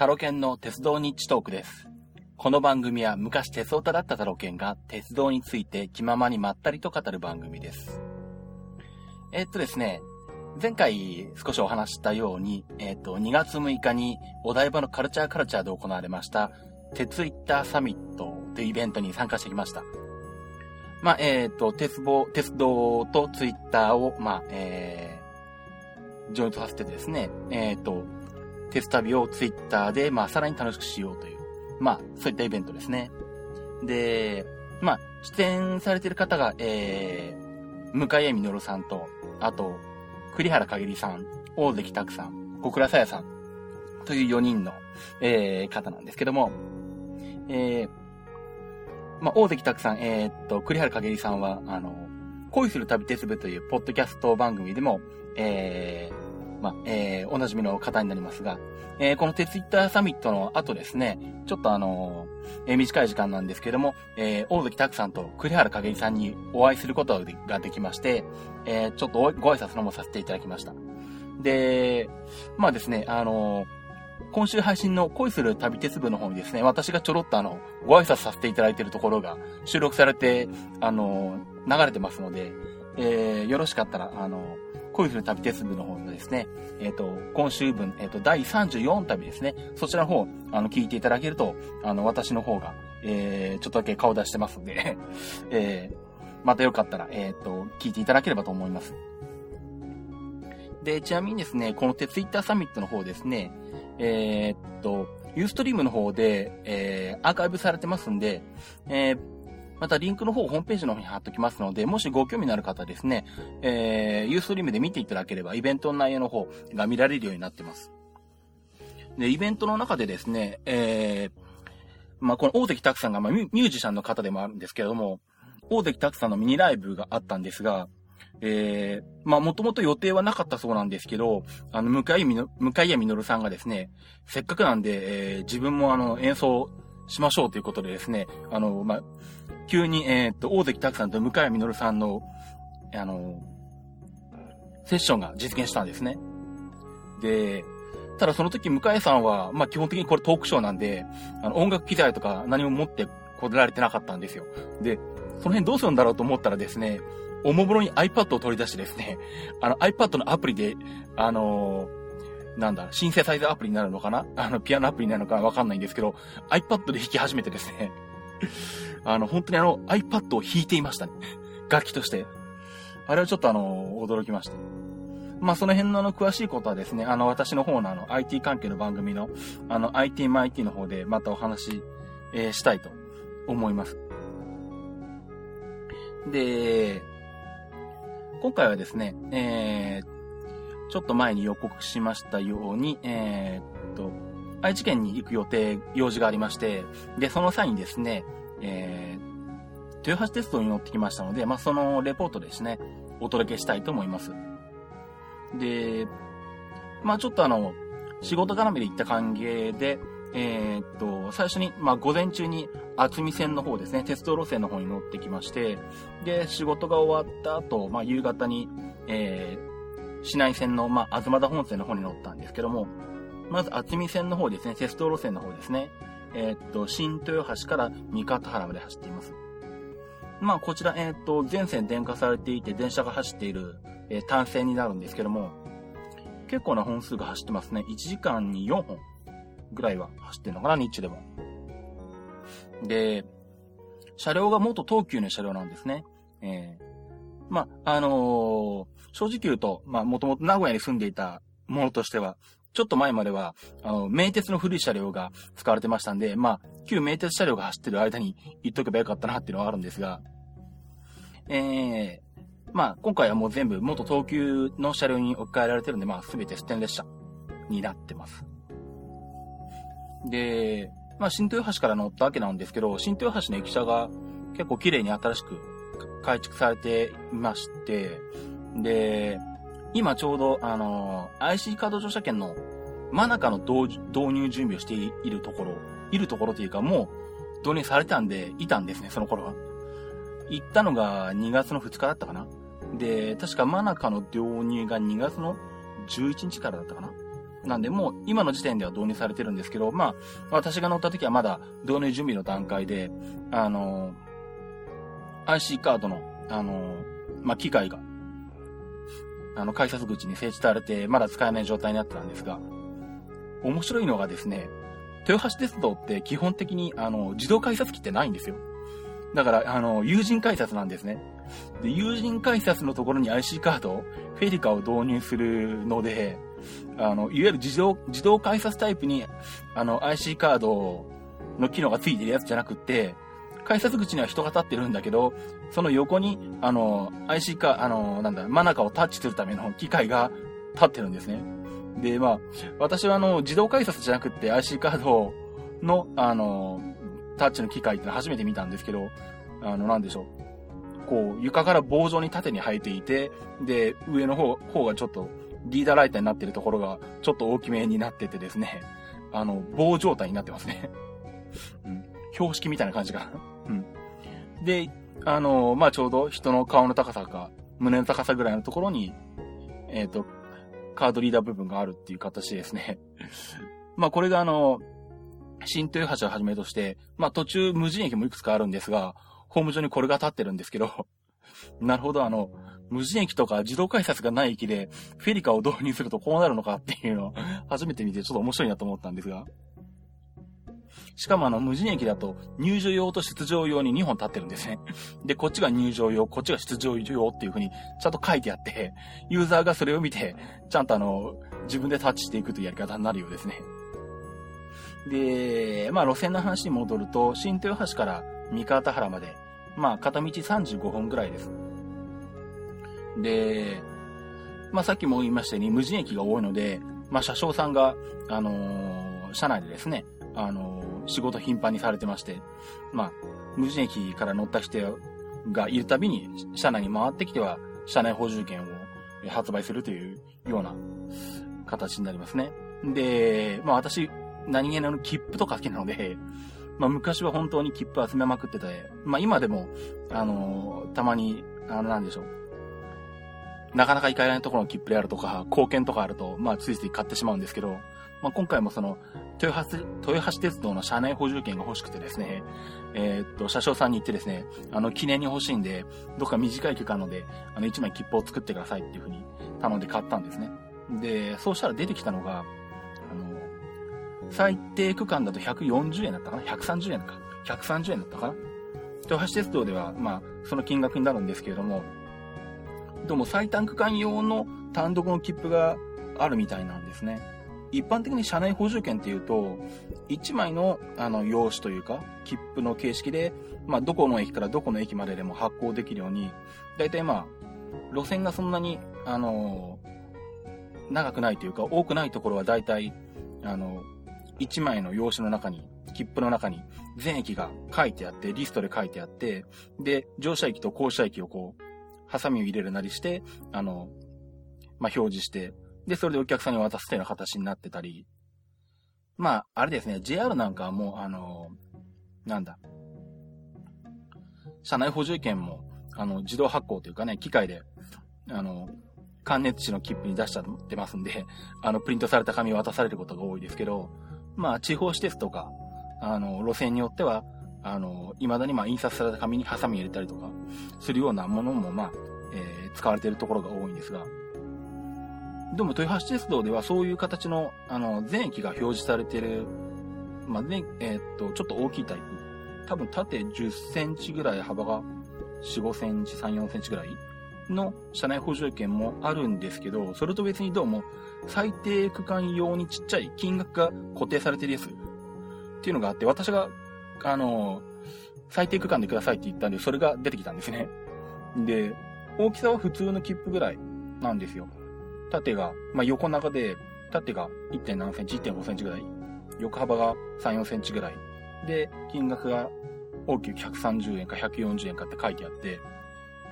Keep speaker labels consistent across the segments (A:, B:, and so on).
A: タロケンの鉄道日トークです。この番組は昔鉄オタだったタロケンが鉄道について気ままにまったりと語る番組です。えー、っとですね、前回少しお話したように、えー、っと、2月6日にお台場のカルチャーカルチャーで行われました、鉄イッターサミットというイベントに参加してきました。まあ、えっ、と、鉄棒、鉄道とツイッターを、まあ、えー、ジョイントさせてですね、えっ、と、鉄旅をツイッターで、まあ、さらに楽しくしようという、まあ、そういったイベントですね。で、まあ、出演されてる方が、えー、向井みのるさんと、あと、栗原かげりさん、大関拓さん、小倉さやさん、という4人の、えー、方なんですけども、えー、まあ、大関拓さん、えー、っと、栗原かげりさんは、あの、恋する旅鉄部というポッドキャスト番組でも、えー、まあ、えー、おなじみの方になりますが、えー、この鉄イッターサミットの後ですね、ちょっとあのー、えー、短い時間なんですけども、えー、大関拓さんと栗原影さんにお会いすることができまして、えー、ちょっとご挨拶のもさせていただきました。で、まあですね、あの、今週配信の恋する旅鉄部の方にですね、私がちょろっとあの、ご挨拶させていただいているところが収録されて、あの、流れてますので、えー、よろしかったら、あの恋する旅鉄部の方のですね、えっ、ー、と、今週分、えっ、ー、と、第34旅ですね、そちらの方、あの、聞いていただけると、あの、私の方が、えー、ちょっとだけ顔出してますんで えー、またよかったら、えっ、ー、と、聞いていただければと思います。で、ちなみにですね、この鉄イッターサミットの方ですね、えー、っと、ユーストリームの方で、えー、アーカイブされてますんで、えー、またリンクの方をホームページの方に貼っときますので、もしご興味のある方ですね、えー、ユーストリームで見ていただければ、イベントの内容の方が見られるようになってます。で、イベントの中でですね、えー、まあ、この大関拓さんが、まあ、ミュージシャンの方でもあるんですけれども、大関拓さんのミニライブがあったんですが、えー、まあ、もともと予定はなかったそうなんですけど、あの、向井みの、向井みのるさんがですね、せっかくなんで、えー、自分もあの、演奏しましょうということでですね、あの、まあ、急に、えー、っと、大関拓さんと向井実さんの、あの、セッションが実現したんですね。で、ただその時向井さんは、まあ基本的にこれトークショーなんで、あの音楽機材とか何も持ってこられてなかったんですよ。で、その辺どうするんだろうと思ったらですね、おもむろに iPad を取り出してですね、あの iPad のアプリで、あのー、なんだ、シンセサイザーアプリになるのかな？あの、ピアノアプリになるのかわかんないんですけど、iPad で弾き始めてですね、あの、本当にあの iPad を弾いていましたね。楽器として。あれはちょっとあの、驚きました。まあ、その辺のあの、詳しいことはですね、あの、私の方のあの、IT 関係の番組の、あの、IT マ IT の方でまたお話、えー、したいと思います。で、今回はですね、えー、ちょっと前に予告しましたように、えー、っと、愛知県に行く予定、用事がありまして、で、その際にですね、えー、豊橋鉄道に乗ってきましたので、まあ、そのレポートですね、お届けしたいと思います。で、まあ、ちょっとあの、仕事絡みで行った歓迎で、えー、っと、最初に、まあ、午前中に厚見線の方ですね、鉄道路線の方に乗ってきまして、で、仕事が終わった後、まあ、夕方に、えー、市内線の、まあ、東田本線の方に乗ったんですけども、まず厚見線の方ですね、鉄道路線の方ですね。えー、っと、新豊橋から三方原まで走っています。まあ、こちら、えー、っと、全線電化されていて、電車が走っている、えー、単線になるんですけども、結構な本数が走ってますね。1時間に4本ぐらいは走ってるのかな、日中でも。で、車両が元東急の車両なんですね。えー、まあ、あのー、正直言うと、まあ、もともと名古屋に住んでいたものとしては、ちょっと前までは、あの、名鉄の古い車両が使われてましたんで、まあ、旧名鉄車両が走ってる間に言っとけばよかったなっていうのはあるんですが、ええー、まあ、今回はもう全部元東急の車両に置き換えられてるんで、まあ、すべてステン列車になってます。で、まあ、新豊橋から乗ったわけなんですけど、新豊橋の駅舎が結構綺麗に新しく改築されていまして、で、今ちょうど、あのー、IC カード乗車券の真中の導入準備をしているところ、いるところというか、もう導入されたんで、いたんですね、その頃は。行ったのが2月の2日だったかな。で、確か真中の導入が2月の11日からだったかな。なんで、もう今の時点では導入されてるんですけど、まあ、私が乗った時はまだ導入準備の段階で、あの、IC カードの、あの、まあ、機械が、あの、改札口に設置されて、まだ使えない状態になってたんですが、面白いのがですね、豊橋鉄道って基本的に、あの、自動改札機ってないんですよ。だから、あの、有人改札なんですね。で、有人改札のところに IC カード、フェリカを導入するので、あの、いわゆる自動、自動改札タイプに、あの、IC カードの機能がついてるやつじゃなくて、改札口には人が立ってるんだけど、その横に、あの、IC カあの、なんだ、真中をタッチするための機械が立ってるんですね。で、まあ、私はあの、自動改札じゃなくって IC カードの、あの、タッチの機械って初めて見たんですけど、あの、なんでしょう。こう、床から棒状に縦に生えていて、で、上の方、方がちょっと、リーダーライターになってるところが、ちょっと大きめになっててですね、あの、棒状態になってますね。うん。標識みたいな感じが。うん。で、あの、まあ、ちょうど人の顔の高さか、胸の高さぐらいのところに、えっ、ー、と、カードリーダー部分があるっていう形ですね。まあ、これがあの、新豊橋をはじめとして、まあ途中無人駅もいくつかあるんですが、ホーム上にこれが立ってるんですけど、なるほど、あの、無人駅とか自動改札がない駅で、フェリカを導入するとこうなるのかっていうのを初めて見てちょっと面白いなと思ったんですが。しかもあの、無人駅だと入場用と出場用に2本立ってるんですね。で、こっちが入場用、こっちが出場用っていう風にちゃんと書いてあって、ユーザーがそれを見て、ちゃんとあの、自分でタッチしていくというやり方になるようですね。で、まあ路線の話に戻ると、新豊橋から三河田原まで、まあ片道35本ぐらいです。で、まあさっきも言いましたように無人駅が多いので、まあ車掌さんが、あのー、車内でですね、あの、仕事頻繁にされてまして、まあ、無人駅から乗った人がいるたびに、車内に回ってきては、車内補充券を発売するというような形になりますね。で、まあ私、何気なの切符とか好きなので、まあ昔は本当に切符集めまくってて、まあ今でも、あの、たまに、あの、なんでしょう。なかなか行かないところの切符であるとか、貢献とかあると、まあついつい買ってしまうんですけど、まあ今回もその、豊橋、豊橋鉄道の車内補充券が欲しくてですね、えー、っと、車掌さんに行ってですね、あの、記念に欲しいんで、どっか短い期間ので、あの、1枚切符を作ってくださいっていうふうに頼んで買ったんですね。で、そうしたら出てきたのが、あの最低区間だと140円だったかな ?130 円か。130円だったかな？豊橋鉄道では、まあ、その金額になるんですけれども、どうも最短区間用の単独の切符があるみたいなんですね。一般的に車内補充券っていうと、1枚のあの用紙というか、切符の形式で、まあ、どこの駅からどこの駅まででも発行できるように、だいたいまあ、路線がそんなに、あの長くないというか、多くないところはだいたい、あの1枚の用紙の中に、切符の中に全駅が書いてあって、リストで書いてあって、で、乗車駅と降車駅をこう、ハサミを入れるなりして、あの、まあ、表示して、で、それでお客さんに渡すというような形になってたり、まあ、あれですね、JR なんかはもう、あの、なんだ、車内補充券も、あの、自動発行というかね、機械で、あの、関熱紙の切符に出しちゃってますんで、あの、プリントされた紙を渡されることが多いですけど、まあ、地方施設とか、あの、路線によっては、あの、未だにまあ、印刷された紙にハサミ入れたりとか、するようなものもまあ、えー、使われているところが多いんですが、でも、豊橋鉄道ではそういう形の、あの、全駅が表示されてる、まあ、ね、えー、っと、ちょっと大きいタイプ。多分、縦10センチぐらい、幅が4、5センチ、3、4センチぐらいの車内補助券もあるんですけど、それと別にどうも、最低区間用にちっちゃい金額が固定されてるやつっていうのがあって、私が、あの、最低区間でくださいって言ったんで、それが出てきたんですね。で、大きさは普通の切符ぐらいなんですよ。縦が、まあ、横長で、縦が 1. 何センチ、1.5センチぐらい。横幅が3、4センチぐらい。で、金額が大きく130円か140円かって書いてあって、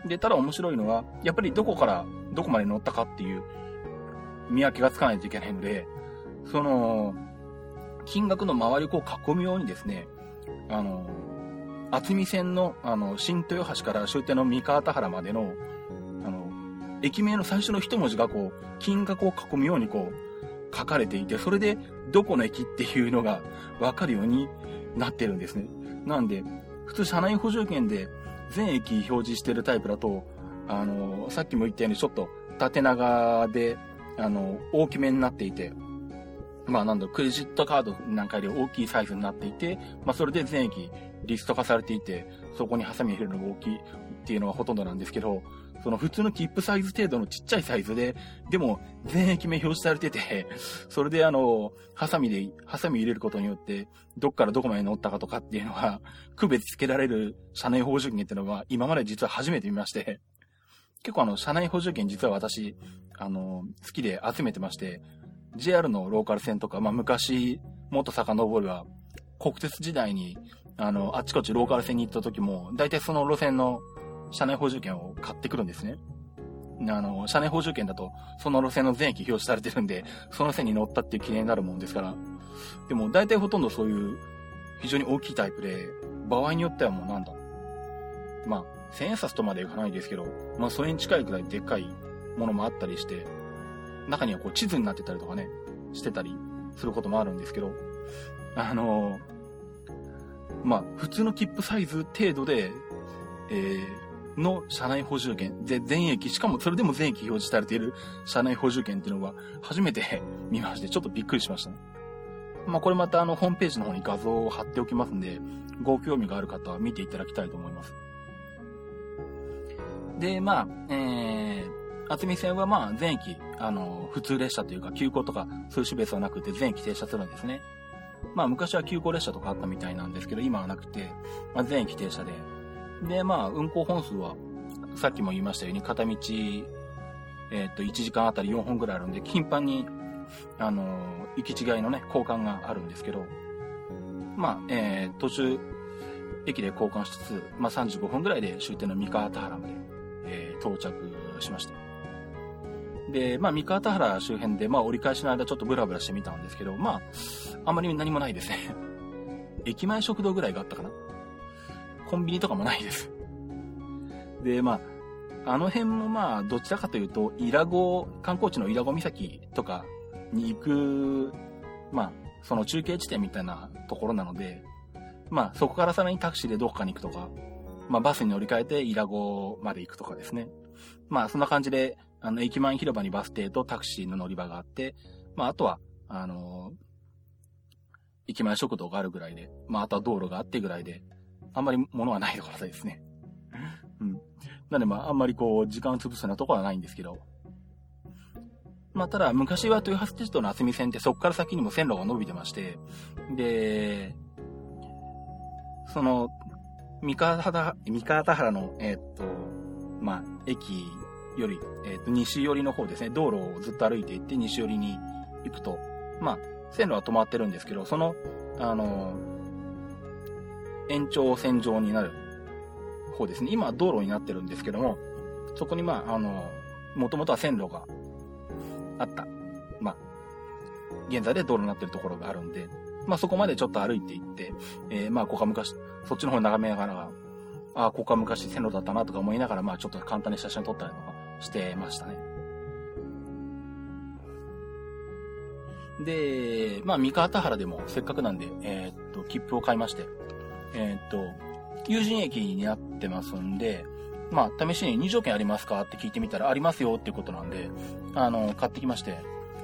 A: で、ただ面白いのは、やっぱりどこからどこまで乗ったかっていう見分けがつかないといけないので、その、金額の周りをこう囲むようにですね、あの、厚み線の、あの、新豊橋から終点の三河田原まで、の、駅名の最初の一文字がこう、金額を囲むようにこう、書かれていて、それでどこの駅っていうのがわかるようになってるんですね。なんで、普通車内補充券で全駅表示してるタイプだと、あの、さっきも言ったようにちょっと縦長で、あの、大きめになっていて、まあなんだ、クレジットカードなんかより大きいサイズになっていて、まあそれで全駅リスト化されていて、そこにハサミ入れるのが大きいっていうのがほとんどなんですけど、その普通の切符サイズ程度のちっちゃいサイズで、でも全駅名表示されてて、それであの、ハサミで、ハサミ入れることによって、どっからどこまで乗ったかとかっていうのが、区別つけられる車内補充券っていうのは、今まで実は初めて見まして、結構あの、車内補充券実は私、あの、好きで集めてまして、JR のローカル線とか、まあ昔、もっと遡るは、国鉄時代に、あの、あっちこっちローカル線に行った時も、大体その路線の車内補充券を買ってくるんですね。あの、車内補充券だと、その路線の全駅表示されてるんで、その線に乗ったっていう記念になるもんですから。でも、大体ほとんどそういう、非常に大きいタイプで、場合によってはもうなんだ。まあ、千円札とまでいかないですけど、まあ、それに近いくらいでっかいものもあったりして、中にはこう地図になってたりとかね、してたりすることもあるんですけど、あのまあ、普通の切符サイズ程度で、えー、の車内補充券。で、全駅、しかもそれでも全駅表示されている車内補充券っていうのは初めて見まして、ちょっとびっくりしましたね。まあ、これまたあの、ホームページの方に画像を貼っておきますんで、ご興味がある方は見ていただきたいと思います。で、まあ、えー、厚み線はまあ、全駅、あの、普通列車というか、急行とか、そういう種別はなくて、全駅停車するんですね。まあ、昔は急行列車とかあったみたいなんですけど、今はなくて、まあ、全駅停車で、で、まあ、運行本数は、さっきも言いましたように、片道、えっ、と、1時間あたり4本ぐらいあるんで、頻繁に、あのー、行き違いのね、交換があるんですけど、まあ、えー、途中、駅で交換しつつ、まあ、35分ぐらいで終点の三河田原まで、えー、到着しました。で、まあ、三河田原周辺で、まあ、折り返しの間ちょっとブラブラしてみたんですけど、まあ、あんまり何もないですね。駅前食堂ぐらいがあったかな？コンビニとかもないです。で、まあ、あの辺もまあ、どちらかというと、イラゴ、観光地のイラゴ岬とかに行く、まあ、その中継地点みたいなところなので、まあ、そこからさらにタクシーでどこかに行くとか、まあ、バスに乗り換えてイラゴまで行くとかですね。まあ、そんな感じで、あの、駅前広場にバス停とタクシーの乗り場があって、まあ、あとは、あの駅前食堂があるぐらいで、まあ、あとは道路があってぐらいで、あんまり物はないところですね。うん。なんでまあ、あんまりこう、時間を潰すようなところはないんですけど。まあ、ただ、昔は豊橋鉄道の厚み線ってそこから先にも線路が伸びてまして、で、その、三河原、三河田原の、えー、っと、まあ、駅より、えー、っと、西寄りの方ですね、道路をずっと歩いていって西寄りに行くと、まあ、線路は止まってるんですけど、その、あの延長線上になる方ですね。今は道路になってるんですけども、そこにまあ、あの、もともとは線路があった。まあ、現在で道路になってるところがあるんで、まあそこまでちょっと歩いていって、えー、まあここは昔、そっちの方を眺めながら、ああ、ここは昔線路だったなとか思いながら、まあちょっと簡単に写真撮ったりとかしてましたね。で、まあ三河田原でもせっかくなんで、えー、っと、切符を買いまして、えー、っと、友人駅になってますんで、まあ、試しに入場券ありますかって聞いてみたら、ありますよっていうことなんで、あの、買ってきまして、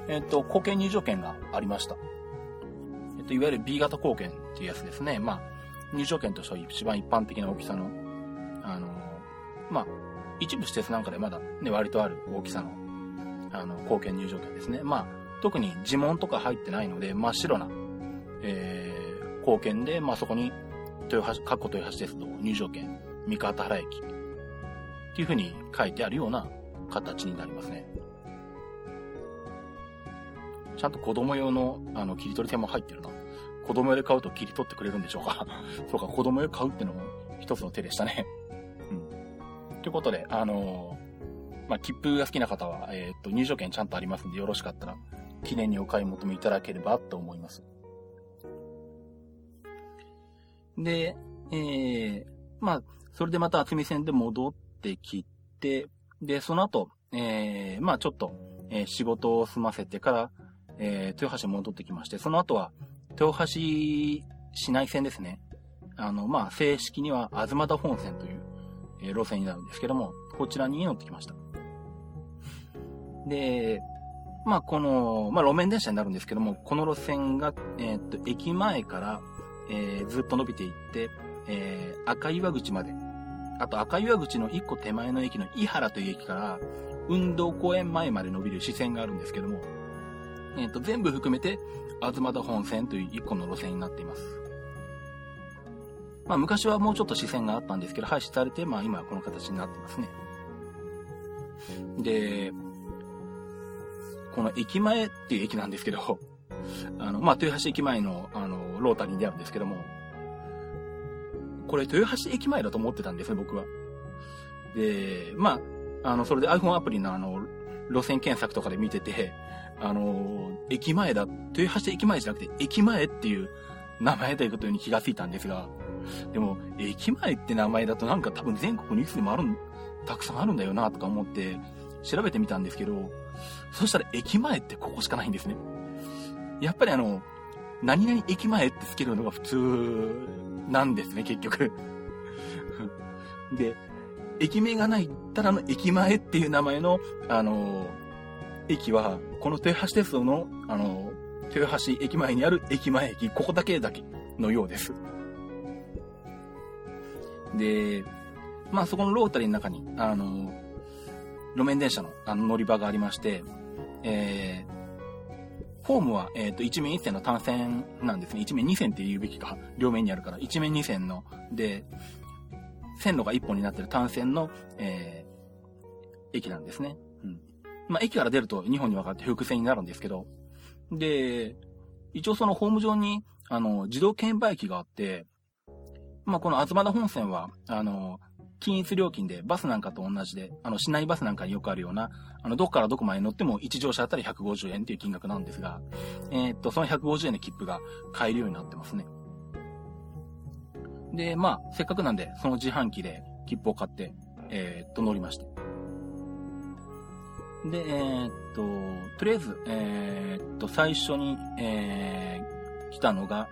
A: えっと、貢献入場券がありました。えっと、いわゆる B 型貢献っていうやつですね。まあ、入場券としては一番一般的な大きさの、あの、まあ、一部施設なんかでまだね、割とある大きさの、あの、貢献入場券ですね。まあ、特に呪文とか入ってないので、真っ白な、えー、貢献で、まあそこに豊橋、過去豊橋鉄道入場券、三河田原駅っていう風に書いてあるような形になりますね。ちゃんと子供用の、あの、切り取り線も入ってるな。子供用で買うと切り取ってくれるんでしょうか そうか、子供用買うってのも一つの手でしたね。うん。ということで、あのー、まあ、切符が好きな方は、えー、っと、入場券ちゃんとありますんで、よろしかったら、記念にお買い求めいただければと思います。で、えー、まあ、それでまた厚み線で戻ってきて、で、その後、えー、まあちょっと、えー、仕事を済ませてから、えー、豊橋に戻ってきまして、その後は、豊橋市内線ですね。あの、まあ、正式には、東田本線という、え、路線になるんですけども、こちらに乗ってきました。で、まあ、この、まあ、路面電車になるんですけども、この路線が、え、っと、駅前から、えー、ずっと伸びていって、えー、赤岩口まで、あと赤岩口の一個手前の駅の伊原という駅から、運動公園前まで伸びる支線があるんですけども、えっ、と、全部含めて、東田本線という一個の路線になっています。まあ、昔はもうちょっと支線があったんですけど、廃止されて、まあ、今はこの形になってますね。で、この駅前っていう駅なんですけど、あの、まあ、豊橋駅前、の、ロータリーであるんですけども、これ豊橋駅前だと思ってたんですね、僕は。で、まあ、あの、それで iPhone アプリのあの、路線検索とかで見てて、あの、駅前だ、豊橋駅前じゃなくて、駅前っていう名前ということに気がついたんですが、でも、駅前って名前だとなんか多分全国にいつでもあるんたくさんあるんだよなとか思って調べてみたんですけど、そしたら駅前ってここしかないんですね。やっぱりあの、何々駅前ってつけるのが普通なんですね、結局。で、駅名がないただの駅前っていう名前の、あの、駅は、この豊橋鉄道の、あの、豊橋駅前にある駅前駅、ここだけだけのようです。で、まあそこのロータリーの中に、あの、路面電車のあの乗り場がありまして、えー、ホームは、えっ、ー、と、一面一線の単線なんですね。一面二線って言うべきか。両面にあるから。一面二線の、で、線路が一本になってる単線の、えー、駅なんですね。うん。まあ、駅から出ると2本に分かって複線になるんですけど、で、一応そのホーム上に、あの、自動券売機があって、まあ、この東田本線は、あの、均一料金でバスなんかと同じで、あの、市内バスなんかによくあるような、あの、どこからどこまで乗っても1乗車あたり150円っていう金額なんですが、えー、っと、その150円の切符が買えるようになってますね。で、まあ、せっかくなんで、その自販機で切符を買って、えー、っと、乗りまして。で、えー、っと、とりあえず、えー、っと、最初に、えー、来たのが、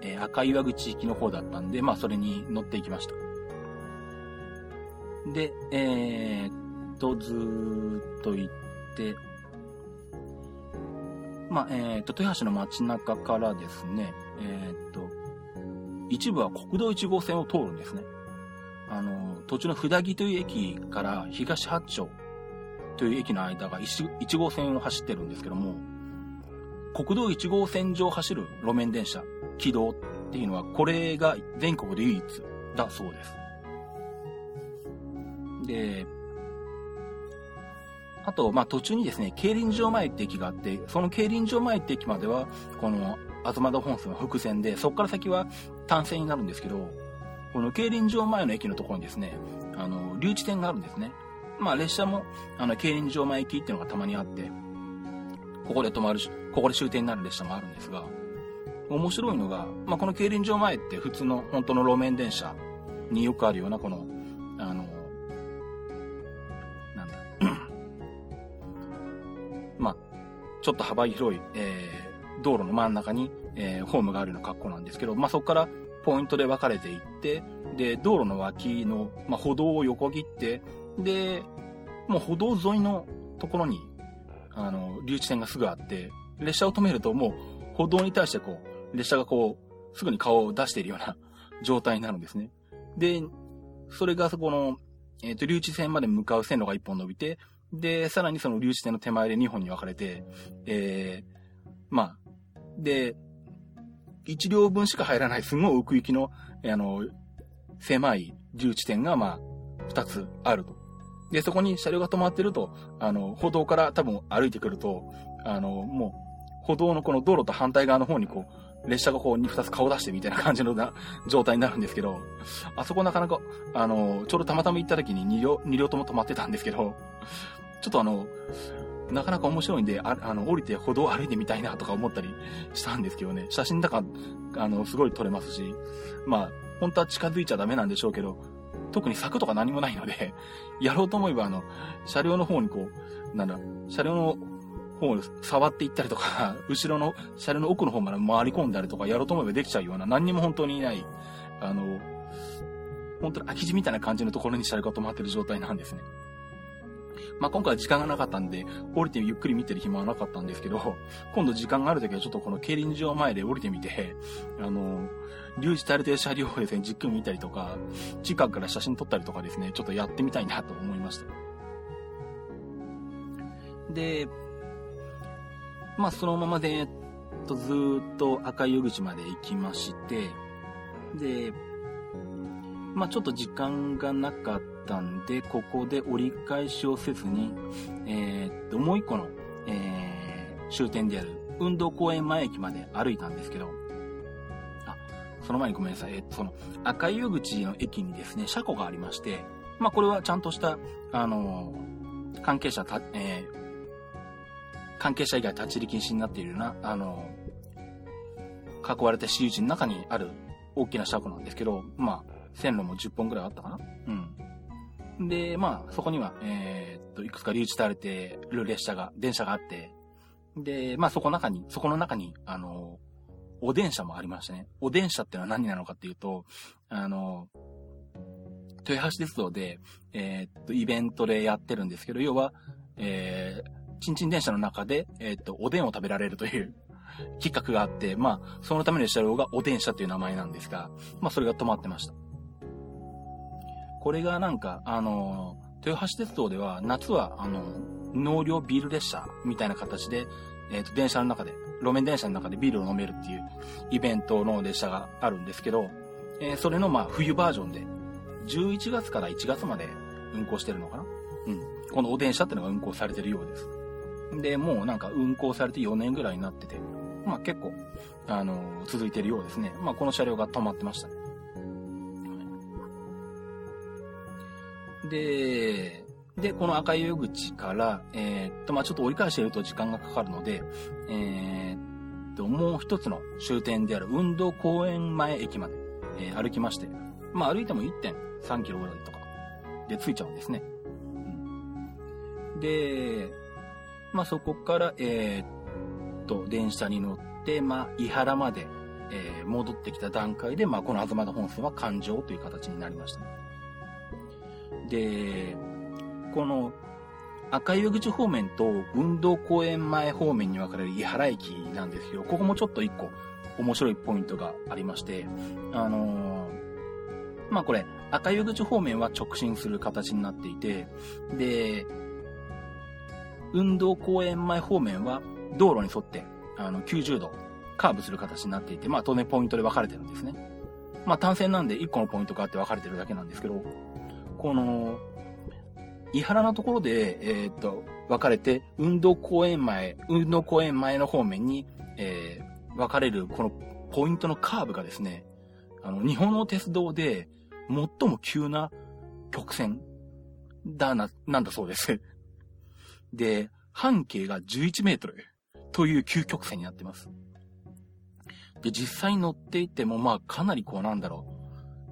A: えー、赤岩口行きの方だったんで、まあ、それに乗っていきました。で、えー、っと、ずーっと行って、まあ、えー、っと、豊橋の街中からですね、えー、っと、一部は国道1号線を通るんですね。あの、途中の札木という駅から東八丁という駅の間が 1, 1号線を走ってるんですけども、国道1号線上走る路面電車、軌道っていうのは、これが全国で唯一だそうです。で、あと、まあ、途中にですね、競輪場前って駅があって、その競輪場前って駅までは、この、東田本線は伏線で、そこから先は単線になるんですけど、この競輪場前の駅のところにですね、あの、留置点があるんですね。まあ、列車も、あの、競輪場前駅っていうのがたまにあって、ここで止まる、ここで終点になる列車もあるんですが、面白いのが、まあ、この競輪場前って普通の本当の路面電車によくあるようなこの、ちょっと幅広い、えー、道路の真ん中に、えー、ホームがあるような格好なんですけど、まあ、そこからポイントで分かれていって、で、道路の脇の、まあ、歩道を横切って、で、もう歩道沿いのところに、あの、留置線がすぐあって、列車を止めるともう歩道に対してこう、列車がこう、すぐに顔を出しているような 状態になるんですね。で、それがそこの、えっ、ー、と、留置線まで向かう線路が一本伸びて、で、さらにその留置線の手前で2本に分かれて、えー、まあ、で、1両分しか入らないすごい奥行きの、あの、狭い留置点が、まあ、2つあると。で、そこに車両が止まってると、あの、歩道から多分歩いてくると、あの、もう、歩道のこの道路と反対側の方にこう、列車がこう、2つ顔出してみたいな感じのな状態になるんですけど、あそこなかなか、あの、ちょうどたまたま行った時に2両、2両とも止まってたんですけど、ちょっとあの、なかなか面白いんで、ああの、降りて歩道を歩いてみたいなとか思ったりしたんですけどね、写真だか、あの、すごい撮れますし、まあ、本当は近づいちゃダメなんでしょうけど、特に柵とか何もないので、やろうと思えば、あの、車両の方にこう、なんだ、車両の方を触っていったりとか、後ろの車両の奥の方まで回り込んだりとかやろうと思えばできちゃうような、何にも本当にいない、あの、本当に空き地みたいな感じのところに車両が止まってる状態なんですね。まあ、今回は時間がなかったんで、降りてゆっくり見てる暇はなかったんですけど、今度時間があるときはちょっとこの競輪場前で降りてみて、あの、留置されてる車両をですね、じっくり見たりとか、近くから写真撮ったりとかですね、ちょっとやってみたいなと思いました。で、まあ、そのままで、えっと、ずっと赤い湯口まで行きまして、で、まあ、ちょっと時間がなかったんで、ここで折り返しをせずに、えー、っと、もう一個の、えー、終点である運動公園前駅まで歩いたんですけど、あ、その前にごめんなさい。えっと、その赤湯口の駅にですね、車庫がありまして、まあ、これはちゃんとした、あの関係者た、えー、関係者以外立ち入り禁止になっているような、あの囲われた私有地の中にある大きな車庫なんですけど、まあ、線路も10本ぐらいあったかな？うん。で、まあ、そこには、えー、っと、いくつか留置されてる列車が、電車があって、で、まあ、そこの中に、そこの中に、あの、お電車もありましてね。お電車ってのは何なのかっていうと、あの、豊橋鉄道で、えー、っと、イベントでやってるんですけど、要は、えー、ちんちん電車の中で、えー、っと、おでんを食べられるという 企画があって、まあ、そのための車両がお電車という名前なんですが、まあ、それが止まってました。これがなんか、あの、豊橋鉄道では、夏は、あの、納涼ビール列車みたいな形で、えっ、ー、と、電車の中で、路面電車の中でビールを飲めるっていうイベントの列車があるんですけど、えー、それのまあ冬バージョンで、11月から1月まで運行してるのかな？うん。このお電車ってのが運行されてるようです。で、もうなんか運行されて4年ぐらいになってて、まあ結構、あの、続いてるようですね。まあこの車両が止まってましたね。で、で、この赤い湯口から、えー、っと、まあ、ちょっと折り返していると時間がかかるので、えー、っと、もう一つの終点である運動公園前駅まで、えー、歩きまして、まあ、歩いても1.3キロぐらいとかで着いちゃうんですね。で、まあ、そこから、え、っと、電車に乗って、まあ、伊原まで、え、戻ってきた段階で、まあ、この東田本線は環状という形になりました、で、この赤い湯口方面と運動公園前方面に分かれる伊原駅なんですけど、ここもちょっと一個面白いポイントがありまして、あのー、まあこれ、赤い湯口方面は直進する形になっていて、で、運動公園前方面は道路に沿って、あの、90度カーブする形になっていて、まあ当然ポイントで分かれてるんですね。まあ単線なんで1個のポイントがあって分かれてるだけなんですけど、この、伊原のところで、えー、っと、分かれて、運動公園前、運動公園前の方面に、えー、分かれる、このポイントのカーブがですね、あの、日本の鉄道で、最も急な曲線だな、なんだそうです。で、半径が11メートルという急曲線になってます。で、実際に乗っていても、まあ、かなりこうなんだろう。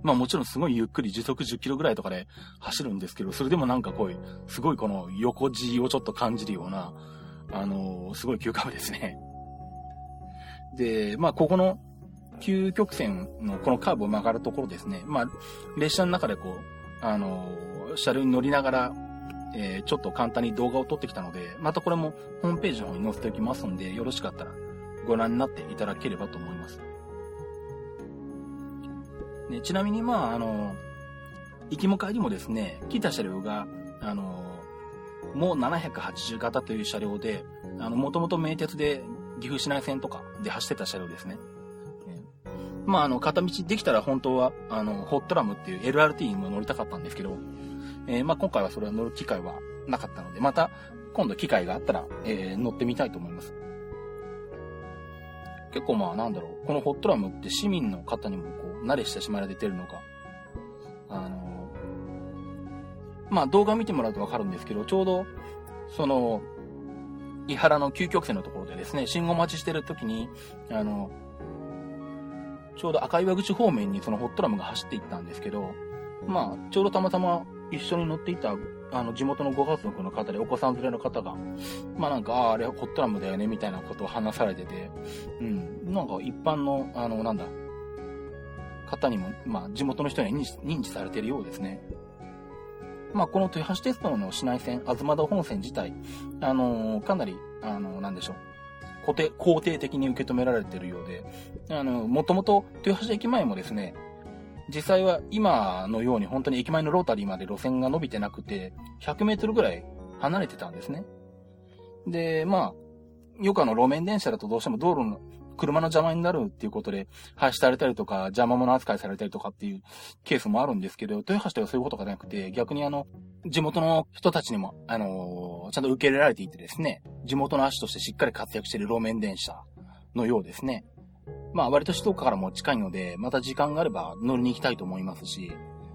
A: まあもちろんすごいゆっくり時速10キロぐらいとかで走るんですけど、それでもなんかこういう、すごいこの横地をちょっと感じるような、あのー、すごい急カーブですね。で、まあここの急曲線のこのカーブを曲がるところですね。まあ列車の中でこう、あのー、車両に乗りながら、えー、ちょっと簡単に動画を撮ってきたので、またこれもホームページの方に載せておきますんで、よろしかったらご覧になっていただければと思います。ね、ちなみに、まあ、あの、行きも帰りもですね、来た車両が、あの、もう780型という車両で、あの、もともと名鉄で岐阜市内線とかで走ってた車両ですね。まあ、あの、片道できたら本当は、あの、ホットラムっていう LRT にも乗りたかったんですけど、えー、まあ、今回はそれは乗る機会はなかったので、また、今度機会があったら、えー、乗ってみたいと思います。結構まあ、なんだろう、このホットラムって市民の方にもこう、慣れ親しまれてるのか、あの、まあ動画見てもらうとわかるんですけど、ちょうど、その、伊原の究極線のところでですね、信号待ちしてる時に、あの、ちょうど赤岩口方面にそのホットラムが走っていったんですけど、まあ、ちょうどたまたま一緒に乗っていたあの、地元のご家族の方でお子さん連れの方が、まあなんか、ああ、あれホットラムだよね、みたいなことを話されてて、うん、なんか一般の、あの、なんだ、方にも、まあ地元の人に認知認知されてるようですね。まあこの豊橋鉄道の市内線、東田本線自体、あのー、かなり、あのー、なんでしょう。肯定、肯定的に受け止められているようで、あの、もともと豊橋駅前もですね、実際は今のように本当に駅前のロータリーまで路線が伸びてなくて、100メートルぐらい離れてたんですね。で、まあ、余暇の路面電車だとどうしても道路の、車の邪魔になるっていうことで、廃止されたりとか、邪魔者扱いされたりとかっていうケースもあるんですけど、豊橋ではそういうことがなくて、逆にあの、地元の人たちにも、あのー、ちゃんと受け入れられていてですね、地元の足としてしっかり活躍している路面電車のようですね。まあ割と首都からも近いので、また時間があれば乗りに行きたいと思いますし、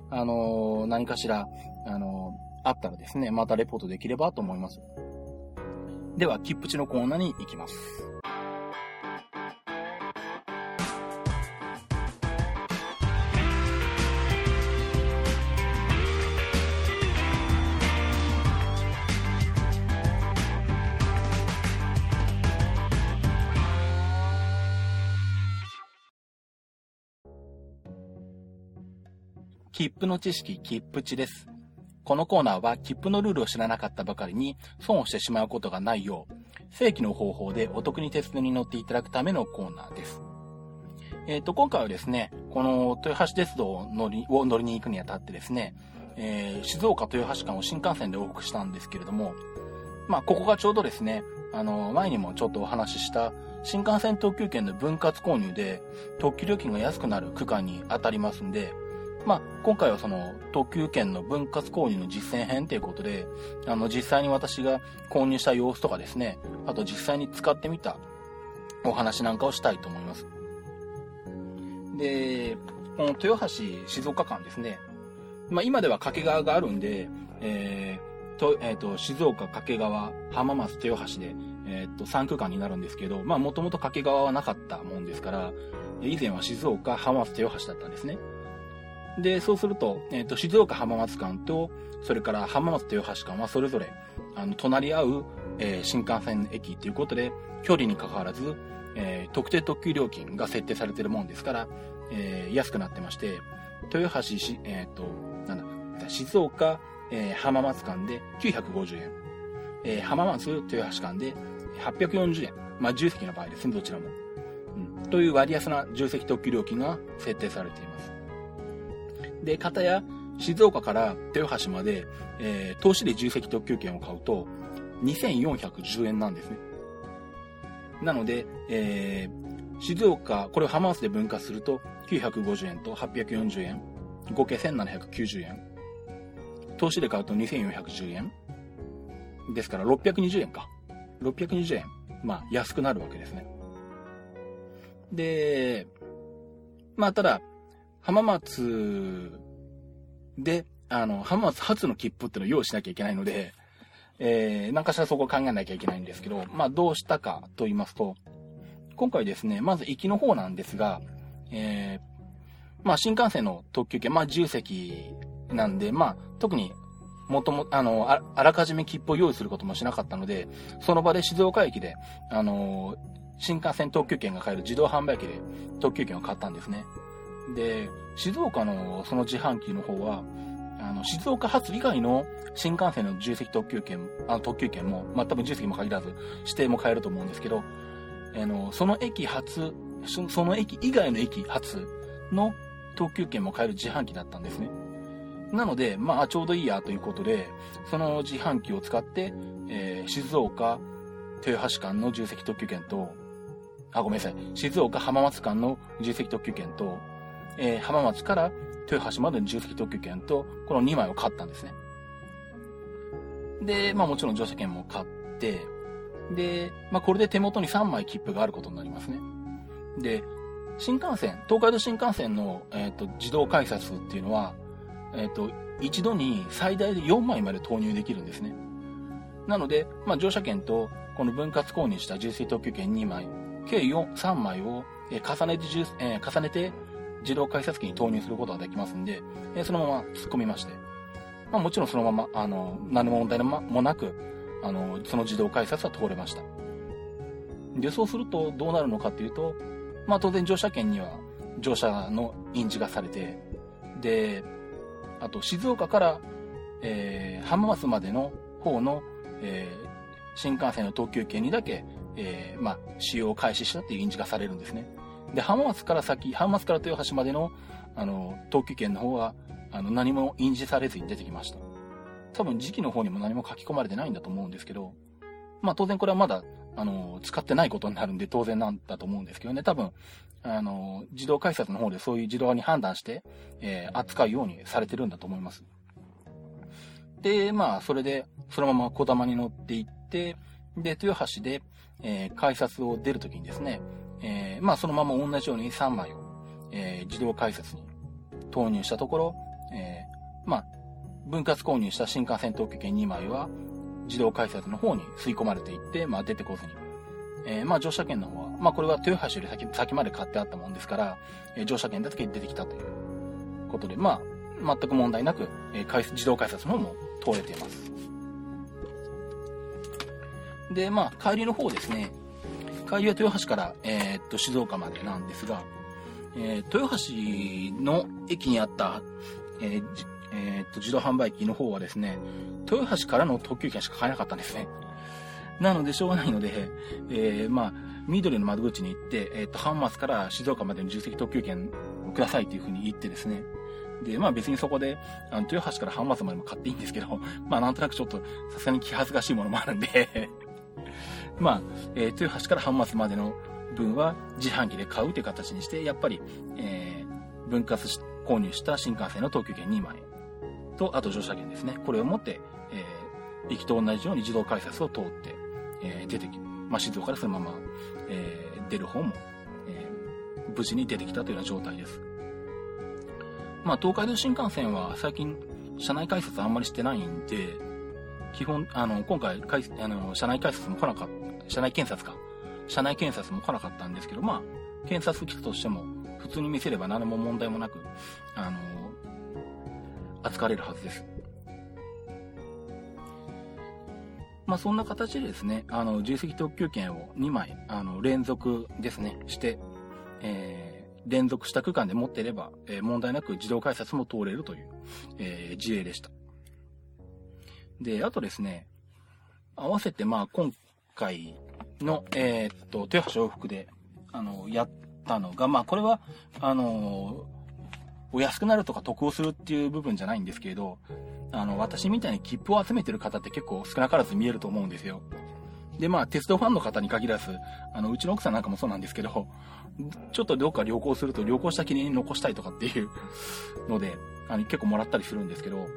A: あのー、何かしら、あのー、あったらですね、またレポートできればと思います。では、切符地のコーナーに行きます。切符の知識、切符値です。このコーナーは切符のルールを知らなかったばかりに損をしてしまうことがないよう、正規の方法でお得に鉄道に乗っていただくためのコーナーです。えっ、ー、と、今回はですね、この豊橋鉄道を乗りを乗りに行くにあたってですね、えー、静岡豊橋間を新幹線で往復したんですけれども、まあ、ここがちょうどですね、あの、前にもちょっとお話しした新幹線特急券の分割購入で特急料金が安くなる区間に当たりますんで、まあ、今回はその特急券の分割購入の実践編ということで、あの、実際に私が購入した様子とかですね、あと実際に使ってみたお話なんかをしたいと思います。で、この豊橋静岡間ですね、まあ、今では掛川があるんで、えー、と、えっ、ー、と、静岡、掛川、浜松、豊橋で、えっ、ー、と、3区間になるんですけど、まあ、もともと掛川はなかったもんですから、以前は静岡、浜松、豊橋だったんですね。で、そうすると、えっ、ー、と、静岡浜松間と、それから浜松豊橋間はそれぞれ、あの、隣り合う、えー、新幹線駅ということで、距離に関わらず、えー、特定特急料金が設定されてるもんですから、えー、安くなってまして、豊橋し、えっ、と、なんだ、静岡、えー、浜松間で950円、えー、浜松豊橋間で840円。まあ、重積の場合ですね、どちらも。うん。という割安な重積特急料金が設定されています。で、片や、静岡から豊橋まで、えー、投資で重積特急券を買うと、2410円なんですね。なので、えー、静岡、これを浜松で分割すると、950円と840円、合計1790円。投資で買うと2410円。ですから620円か。620円。まあ、安くなるわけですね。で、まあ、ただ、浜松で、あの、浜松初の切符っていうのを用意しなきゃいけないので、えー、何かしらそこを考えなきゃいけないんですけど、まあ、どうしたかと言いますと、今回ですね、まず行きの方なんですが、えー、まあ、新幹線の特急券、まあ、重席なんで、まあ、特に、もとも、あのあ、あらかじめ切符を用意することもしなかったので、その場で静岡駅で、あの新幹線特急券が買える自動販売機で特急券を買ったんですね。で、静岡のその自販機の方は、あの、静岡発以外の新幹線の重積特急券、あの特急券も、まあ、多分重積も限らず、指定も買えると思うんですけど、あの、その駅発、その駅以外の駅発の特急券も買える自販機だったんですね。なので、まあ、ちょうどいいやということで、その自販機を使って、えー、静岡、豊橋間の重積特急券と、あ、ごめんなさい。静岡浜松間の重積特急券と、えー、浜松から豊橋までの重積特急券と、この2枚を買ったんですね。で、まあもちろん乗車券も買って、で、まあこれで手元に3枚切符があることになりますね。で、新幹線、東海道新幹線の、えっ、ー、と、自動改札っていうのは、えっ、ー、と、一度に最大で4枚まで投入できるんですね。なので、まあ乗車券と、この分割購入した重水特急券2枚、計4、3枚を、え重ねて、えー、重ねて自動改札機に投入することができますんで、えそのまま突っ込みまして。まあもちろんそのまま、あの、何も問題もなく、あの、その自動改札は通れました。で、そうするとどうなるのかっていうと、まあ当然乗車券には乗車の印字がされて、で、あと静岡から、えー、浜松までの方の、えー、新幹線の特急券にだけ、えー、まあ、使用を開始したっていう印字がされるんですね。で、浜松から先、浜松から豊橋までの、あの、特急券の方は、あの、何も印字されずに出てきました。多分時期の方にも何も書き込まれてないんだと思うんですけど、まあ当然これはまだ、あの、使ってないことになるんで当然なんだと思うんですけどね、多分、あの、自動改札の方でそういう自動に判断して、えー、扱うようにされてるんだと思います。で、まあ、それで、そのまま小玉に乗っていって、で、豊橋で、えー、改札を出るときにですね、えー、まあ、そのまま同じように3枚を、えー、自動改札に投入したところ、えー、まあ、分割購入した新幹線特急券2枚は、自動改札の方に吸い込まれていって、まあ、出てこずに。えー、まあ、乗車券の方は、まあ、これは豊橋より先先まで買ってあったもんですから、えー、乗車券だけ出てきたということで、まあ、全く問題なく、えー、自動改札の方も通れています。で、まあ、帰りの方ですね。帰りは豊橋から、えー、っと、静岡までなんですが、えー、豊橋の駅にあった、えーえー、っと、自動販売機の方はですね、豊橋からの特急券しか買えなかったんですね。なので、しょうがないので、えー、まあ、緑の窓口に行って、えっ、と、浜松から静岡までの重積特急券をくださいっていうふうに言ってですね、で、まあ別にそこで、あの、豊橋から浜松までも買っていいんですけど、まあなんとなくちょっと、さすがに気恥ずかしいものもあるんでまあ、えー、豊橋から浜松までの分は自販機で買うという形にして、やっぱり、えー、分割し購入した新幹線の東急券2枚と、あと乗車券ですね。これを持って、えー、行きと同じように自動改札を通って、えー、出てき、まあ、静岡からそのまま、えー、出る方も、えー、無事に出てきたというような状態です。まあ、東海道新幹線は最近、車内改札あんまりしてないんで、基本、あの、今回、あの、車内改札も来なかっ車内検察か。車内検察も来なかったんですけど、まあ、検察来たとしても、普通に見せれば何も問題もなく、あの、扱われるはずです。まあ、そんな形でですね、あの、重積特急券を2枚、あの、連続ですね、して、えー連続した区間で持っていれば、えー、問題なく自動改札も通れるという、えー、事例でした。で、あとですね、合わせてまあ今回の、えー、っと、豊橋往復で、あの、やったのが、まあこれは、あのお安くなるとか得をするっていう部分じゃないんですけれど、あの、私みたいに切符を集めてる方って結構少なからず見えると思うんですよ。で、まあ、鉄道ファンの方に限らず、あの、うちの奥さんなんかもそうなんですけど、ちょっとどっか旅行すると旅行した記念に残したいとかっていうので、あの、結構もらったりするんですけど、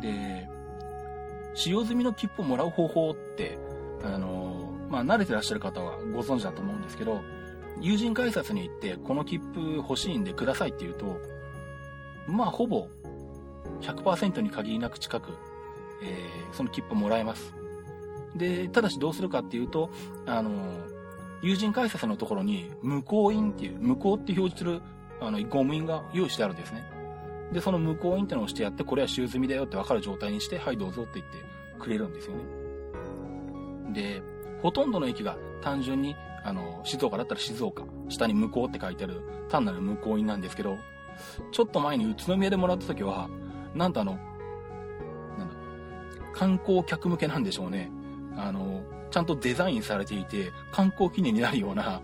A: で、使用済みの切符をもらう方法って、あの、まあ、慣れてらっしゃる方はご存知だと思うんですけど、友人改札に行って、この切符欲しいんでくださいって言うと、まあ、ほぼ100%に限りなく近く、えー、その切符もらえます。で、ただしどうするかっていうと、あの、友人改札のところに、無効員っていう、無効って表示する、あの、公務員が用意してあるんですね。で、その無効員ってのを押してやって、これは使用済みだよって分かる状態にして、はい、どうぞって言ってくれるんですよね。で、ほとんどの駅が単純に、あの、静岡だったら静岡、下に無効って書いてある、単なる無効員なんですけど、ちょっと前に宇都宮でもらった時は、なんとあの、なんだ、観光客向けなんでしょうね。あの、ちゃんとデザインされていて、観光記念になるような、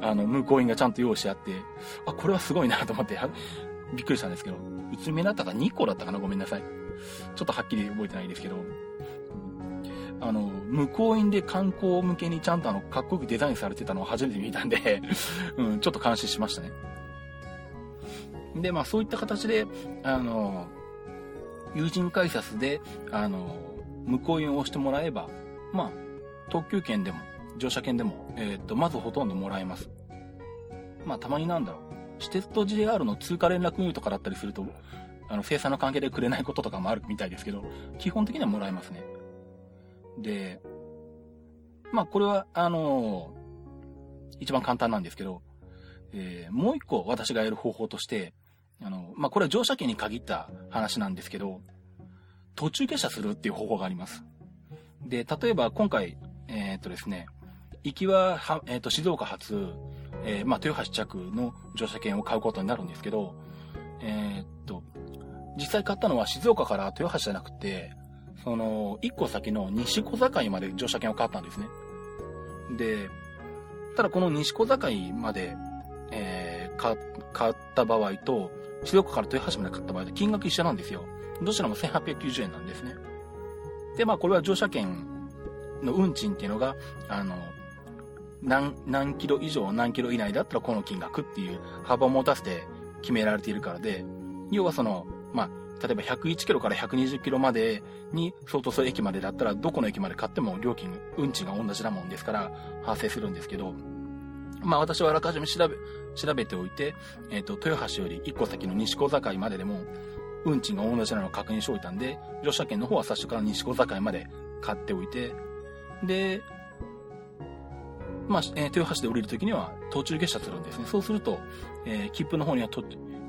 A: あの、向こう員がちゃんと用意してあって、あ、これはすごいなと思って、びっくりしたんですけど、宇都宮だったか2個だったかな？ごめんなさい。ちょっとはっきり覚えてないですけど、あの、向こう員で観光向けにちゃんとあの、かっこよくデザインされてたのを初めて見たんで うん、ちょっと感心しましたね。で、まあそういった形で、あの、友人改札で、あの、向こう員を押してもらえば、まあ、特急券でも、乗車券でも、えー、っと、まずほとんどもらえます。まあ、たまになんだろう。私鉄と JR の通過連絡入とかだったりすると、あの、生産の関係でくれないこととかもあるみたいですけど、基本的にはもらえますね。で、まあ、これは、あのー、一番簡単なんですけど、えー、もう一個私がやる方法として、あの、まあ、これは乗車券に限った話なんですけど、途中下車するっていう方法があります。で、例えば今回、えー、っとですね、行きは、はえー、っと、静岡発、えー、まあ、豊橋着の乗車券を買うことになるんですけど、えー、っと、実際買ったのは静岡から豊橋じゃなくて、その、一個先の西小境まで乗車券を買ったんですね。で、ただこの西小境まで、えー、買った場合と、静岡から豊橋まで買った場合と金額一緒なんですよ。どちらも1890円なんですね。で、まあこれは乗車券の運賃っていうのが、あの、何、何キロ以上何キロ以内だったらこの金額っていう幅を持たせて決められているからで、要はその、まあ、例えば101キロから120キロまでに相当する駅までだったら、どこの駅まで買っても料金、運賃が同じなもんですから発生するんですけど、まあ私はあらかじめ調べ、調べておいて、えっ、ー、と、豊橋より1個先の西小境まででも、運賃が同じなのを確認しておいたんで、乗車券の方は最初から西小境まで買っておいて、で、まあ、えー、豊橋で降りるときには途中下車するんですね。そうすると、えー、切符の方にはと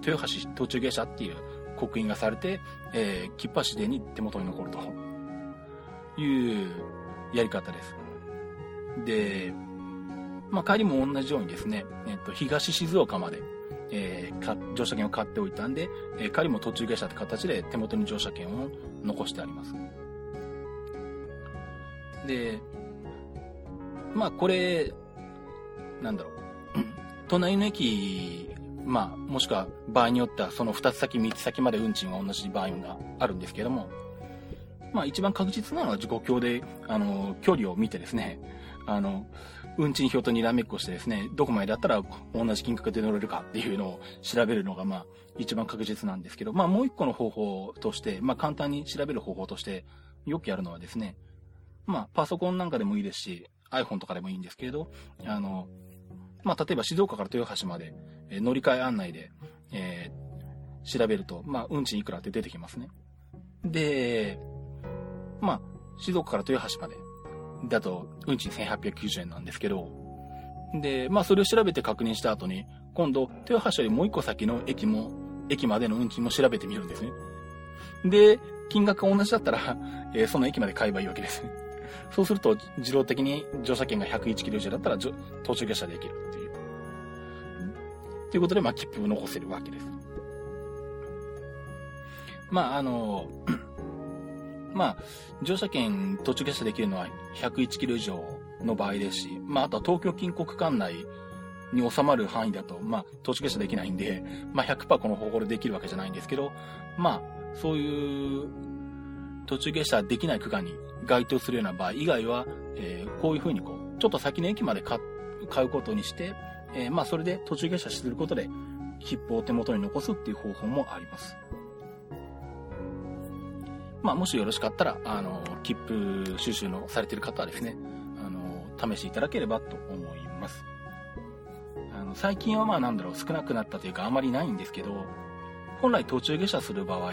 A: 豊橋途中下車っていう刻印がされて、えー、切符は自然に手元に残ると いうやり方です。で、まあ、帰りも同じようにですね、えっと、東静岡まで、えー、乗車券を買っておいたんで、えー、帰りも途中下車って形で手元に乗車券を残してあります。で、まあ、これ、なんだろう。隣の駅、まあ、もしくは場合によってはその2つ先、3つ先まで運賃が同じ場合があるんですけども、まあ一番確実なのは自己境で、あの、距離を見てですね、あの、運賃表とにらめっこしてですね、どこまでだったら同じ金額で乗れるかっていうのを調べるのが、まあ、一番確実なんですけど、まあ、もう一個の方法として、まあ、簡単に調べる方法として、よくやるのはですね、まあ、パソコンなんかでもいいですし、iPhone とかでもいいんですけれど、あの、まあ、例えば静岡から豊橋まで、え乗り換え案内で、えー、調べると、まあ、運賃いくらって出てきますね。で、まあ、静岡から豊橋までだと、運賃1890円なんですけど、で、まあそれを調べて確認した後に、今度、豊橋よりもう一個先の駅も、駅までの運賃も調べてみるんですね。で、金額が同じだったら、えー、その駅まで買えばいいわけです。そうすると、自動的に乗車券が101キロ以上だったら、途中下車できる。ということで、まあ、切符を残せるわけです。まあ、あの、まあ、乗車券途中下車できるのは101キロ以上の場合ですし、まあ、あとは東京近国間内に収まる範囲だと、まあ、途中下車できないんで、まあ、100%この方法でできるわけじゃないんですけど、まあ、そういう途中下車できない区間に該当するような場合以外は、えー、こういうふうにこう、ちょっと先の駅まで買うことにして、えー、まあ、それで途中下車することで、切符を手元に残すっていう方法もあります。まあ、もしよろしかったら、あの、切符収集のされてる方はですね、あの、試していただければと思います。あの、最近はまあなんだろう、少なくなったというかあまりないんですけど、本来途中下車する場合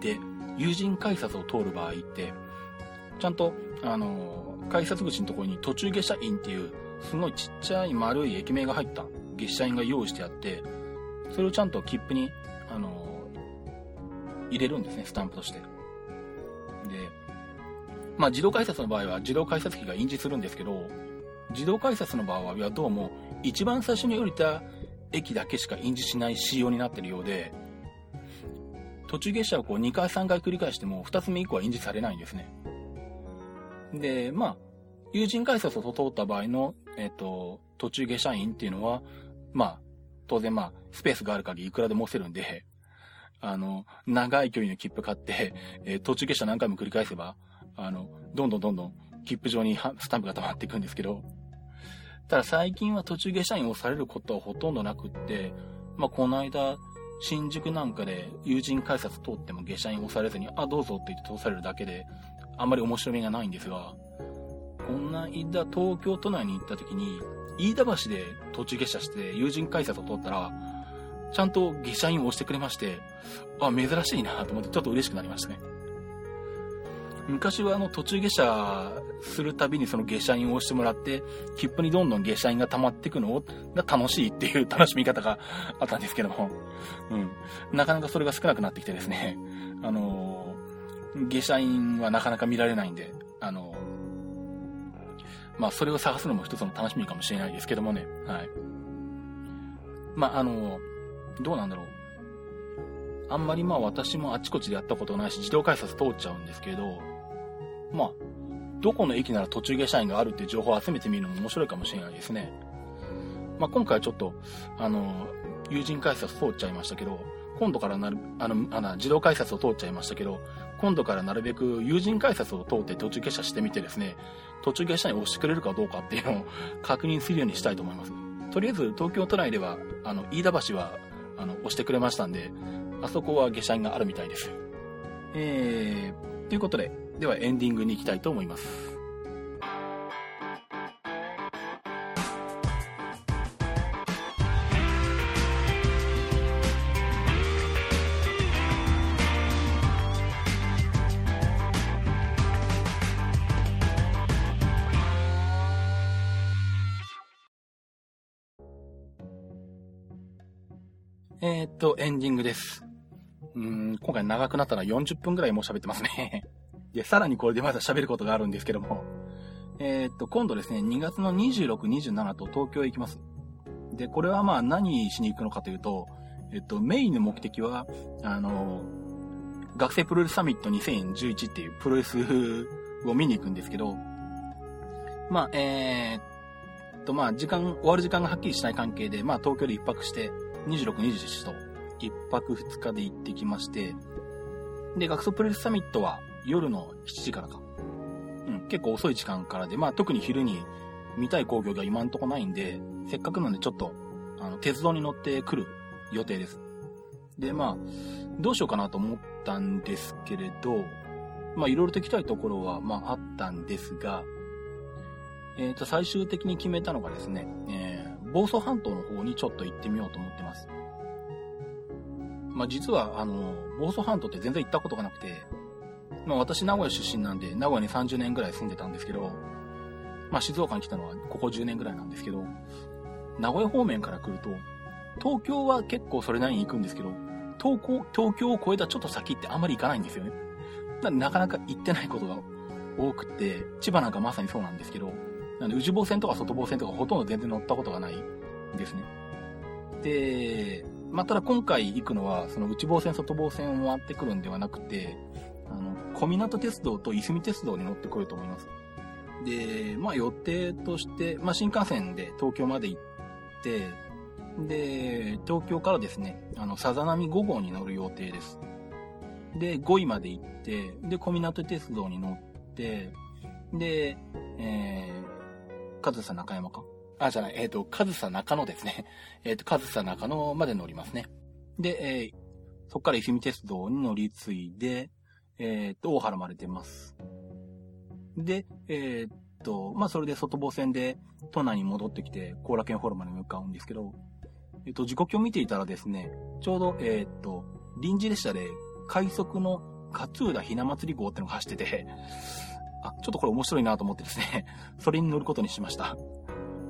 A: で、友人改札を通る場合って、ちゃんと、あの、改札口のところに途中下車員っていう、すごいちっちゃい丸い駅名が入った下車員が用意してあって、それをちゃんと切符に、あの、入れるんですね、スタンプとして。で、まあ自動改札の場合は自動改札機が印字するんですけど、自動改札の場合はどうも一番最初に降りた駅だけしか印字しない仕様になってるようで、途中下車をこう2回3回繰り返しても2つ目以降は印字されないんですね。で、まあ、友人改札を通った場合の、えっ、ー、と、途中下車員っていうのは、まあ、当然まあ、スペースがある限りいくらでも押せるんで、あの、長い距離の切符買って、えー、途中下車何回も繰り返せば、あの、どんどんどんどん切符上にスタンプが溜まっていくんですけど、ただ最近は途中下車に押されることはほとんどなくって、まあ、この間、新宿なんかで友人改札通っても下車に押されずに、あ、どうぞって言って通されるだけで、あんまり面白みがないんですが、こんな間東京都内に行った時に、飯田橋で途中下車して友人改札を通ったら、ちゃんと下車員を押してくれまして、あ、珍しいなと思ってちょっと嬉しくなりましたね。昔はあの途中下車するたびにその下車員を押してもらって、切符にどんどん下車員が溜まっていくのが楽しいっていう 楽しみ方があったんですけども、うん。なかなかそれが少なくなってきてですね、あの下車員はなかなか見られないんで、あの、まあ、それを探すのも一つの楽しみかもしれないですけどもね。はい。まあ、あの、どうなんだろう。あんまりまあ私もあちこちでやったことないし、自動改札通っちゃうんですけど、まあ、どこの駅なら途中下車員があるっていう情報を集めてみるのも面白いかもしれないですね。まあ今回はちょっと、あの、友人改札通っちゃいましたけど、今度からなる、あの、あの、自動改札を通っちゃいましたけど、今度からなるべく友人改札を通って途中下車してみてですね、途中下車に押してくれるかどうかっていうのを確認するようにしたいと思います。とりあえず東京都内では、あの、飯田橋は、あの、押してくれましたんで、あそこは下車員があるみたいです。えー、ということで、ではエンディングに行きたいと思います。ンディングです。うん、今回長くなったのは40分くらいもう喋ってますね。で、さらにこれでまだ喋ることがあるんですけども、えー、っと、今度ですね、2月の26、27と東京へ行きます。で、これはまあ何しに行くのかというと、えっと、メインの目的は、あの、学生プロレスサミット2011っていうプロレスを見に行くんですけど、まあ、えー、っと、まあ、時間、終わる時間がはっきりしない関係で、まあ、東京で一泊して、26、27と一泊二日で行ってきまして、で、学生プレスサミットは夜の7時からか。うん、結構遅い時間からで、まあ特に昼に見たい工業が今んとこないんで、せっかくなんでちょっと、あの、鉄道に乗ってくる予定です。で、まあ、どうしようかなと思ったんですけれど、まあいろいろと行きたいところは、まああったんですが、えっ、ー、と、最終的に決めたのがですね、えー、房総半島の方にちょっと行ってみようと思ってます。まあ、実は、あの、房総半島って全然行ったことがなくて、まあ、私名古屋出身なんで、名古屋に30年ぐらい住んでたんですけど、まあ、静岡に来たのはここ10年ぐらいなんですけど、名古屋方面から来ると、東京は結構それなりに行くんですけど、東京、東京を越えたちょっと先ってあんまり行かないんですよね。ななかなか行ってないことが多くて、千葉なんかまさにそうなんですけど、なんで、宇治防線とか外防線とかほとんど全然乗ったことがないんですね。で、まあ、ただ今回行くのは、その内房線、外房線を回ってくるんではなくて、あの、小湊鉄道といすみ鉄道に乗ってこようと思います。で、まあ予定として、まあ新幹線で東京まで行って、で、東京からですね、あの、さざ波5号に乗る予定です。で、5位まで行って、で、小湊鉄道に乗って、で、えー、上総中山かあ、じゃない、えっ、ー、と、上総中野ですね。えっ、ー、と、上総中野まで乗りますね。で、えー、そこからいすみ鉄道に乗り継いで、えっ、と、大原まで出ます。で、えっと、まあ、それで外房線で都内に戻ってきて、後楽園ホールまで向かうんですけど、えっ、と、時刻を見ていたらですね、ちょうど、えっと、臨時列車で快速の勝浦ひな祭り号ってのが走ってて、あ、ちょっとこれ面白いなと思ってですね、それに乗ることにしました。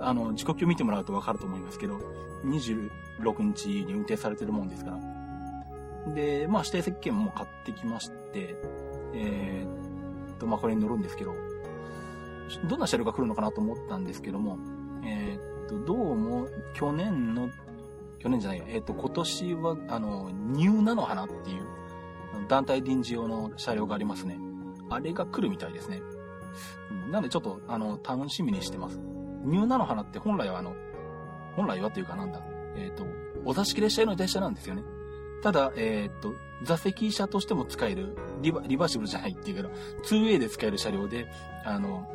A: あの、時刻表見てもらうとわかると思いますけど、26日に運転されてるもんですから。で、まあ指定席券も買ってきまして、えー、っと、まあこれに乗るんですけど、どんな車両が来るのかなと思ったんですけども、えー、っと、どうも去年の、去年じゃないや、えー、っと、今年は、あの、ニューナの花っていう団体臨時用の車両がありますね。あれが来るみたいですね。なんでちょっと、あの、楽しみにしてます。ニューナの花って本来はあの、本来はっていうかなんだ、えっ、ー、と、お座敷列車用の列車なんですよね。ただ、えっ、ー、と、座席車としても使える、リバリバーシブルじゃないっていうけど、2way で使える車両で、あの、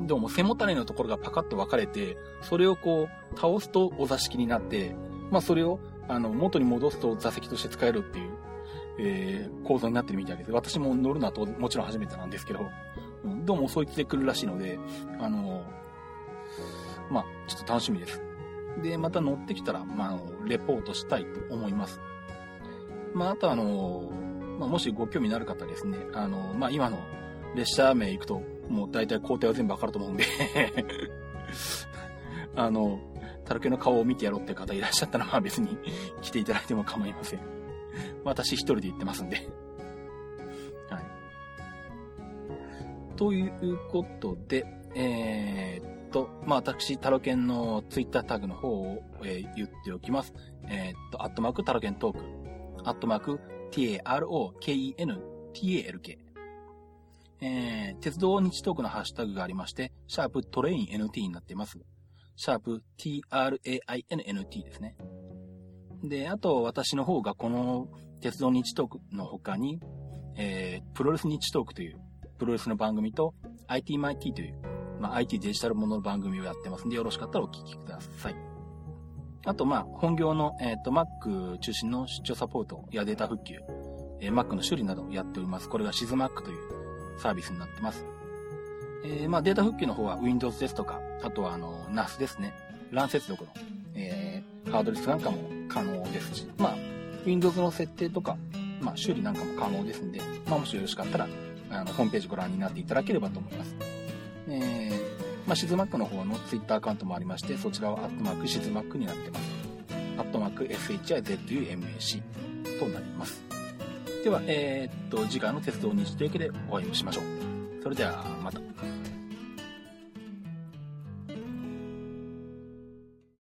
A: どうも背もたれのところがパカッと分かれて、それをこう、倒すとお座敷になって、まあそれを、あの、元に戻すと座席として使えるっていう、えー、構造になってるみたいです。私も乗るのはともちろん初めてなんですけど、どうもそいつで来るらしいので、あの、まあ、ちょっと楽しみです。で、また乗ってきたら、まあ、レポートしたいと思います。まあ、あとあの、まあ、もしご興味のある方ですね、あの、まあ、今の列車名行くと、もう大体工程は全部わかると思うんで あの、タルケの顔を見てやろうって方いらっしゃったら、まあ別に来ていただいても構いません。私一人で行ってますんではいということで、えー、っと、まあ、私、タロケンのツイッタータグの方を、えー、言っておきます。えー、っと、アットマークタロケントーク、アットマーク t-a-r-o-k-e-n-t-a-l-k。えー、鉄道日トークのハッシュタグがありまして、シャープトレイン NT になっています。シャープ trainnt ですね。で、あと私の方がこの鉄道日トークの他に、えー、プロレス日トークというプロレスの番組と IT マイティという、まあ、IT デジタルものの番組をやってますんで、よろしかったらお聞きください。あと、まあ、本業の、えっ、ー、と、Mac 中心の出張サポートやデータ復旧、えー、Mac の修理などをやっております。これが SysMac というサービスになってます。えー、まあ、データ復旧の方は Windows ですとか、あとは、あの、NAS ですね。LAN 接続の、えー、ハードディスクなんかも可能ですし、まあ、Windows の設定とか、まあ、修理なんかも可能ですんで、まあ、もしよろしかったら、あの、ホームページご覧になっていただければと思います。えー、まあ、シズマックの方の Twitter アカウントもありまして、そちらはアットマークシズマックになってます。アットマーク SHIZUMAC となります。では、えー、っと、次回の鉄道日というわけでお会いしましょう。それでは、また。